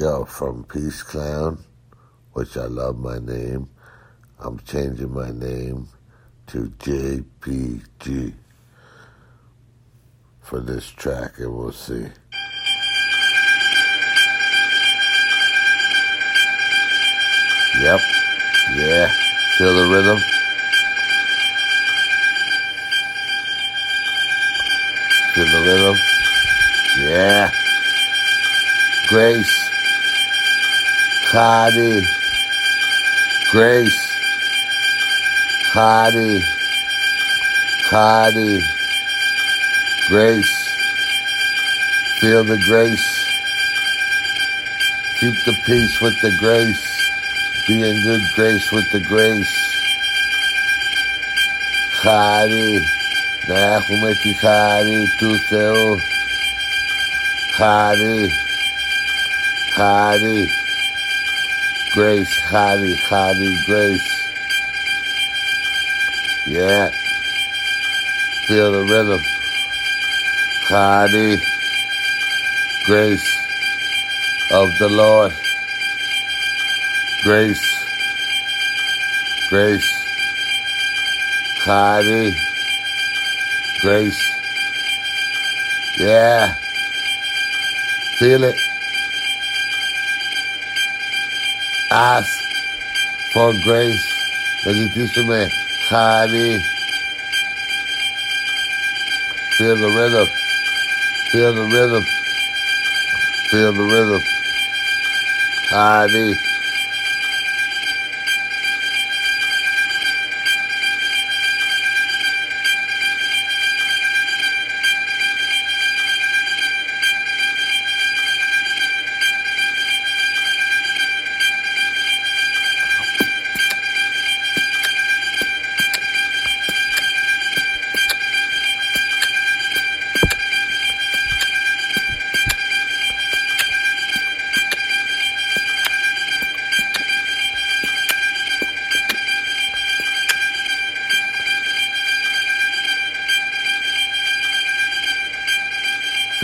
Yo, from Peace Clown, which I love my name, I'm changing my name to JPG for this track, and we'll see. Yep. Yeah. Feel the rhythm? Feel the rhythm? Yeah. Grace. Xari, grace, Xari, Xari, grace. Feel the grace. Keep the peace with the grace. Be in good grace with the grace. Xari, na έχουμε τη χάρη του Θεού. Grace, Hadi, Hadi, grace. Yeah. Feel the rhythm. Hadi. Grace of the Lord. Grace. Grace. Hadi. Grace. Yeah. Feel it. Ask for grace. Legitime. Hadi. Feel the rhythm. Feel the rhythm. Feel the rhythm. Hadi.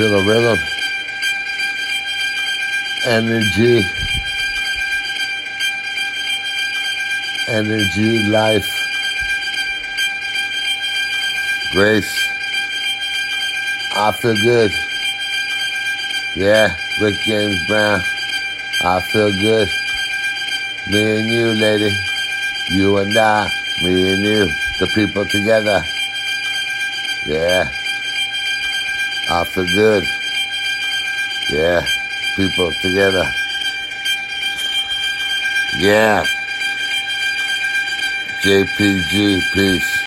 Feel the rhythm. Energy. Energy, life. Grace. I feel good. Yeah, Rick James Brown. I feel good. Me and you, lady. You and I. Me and you. The people together. Yeah. I feel good. Yeah, people together. Yeah. JPG, peace.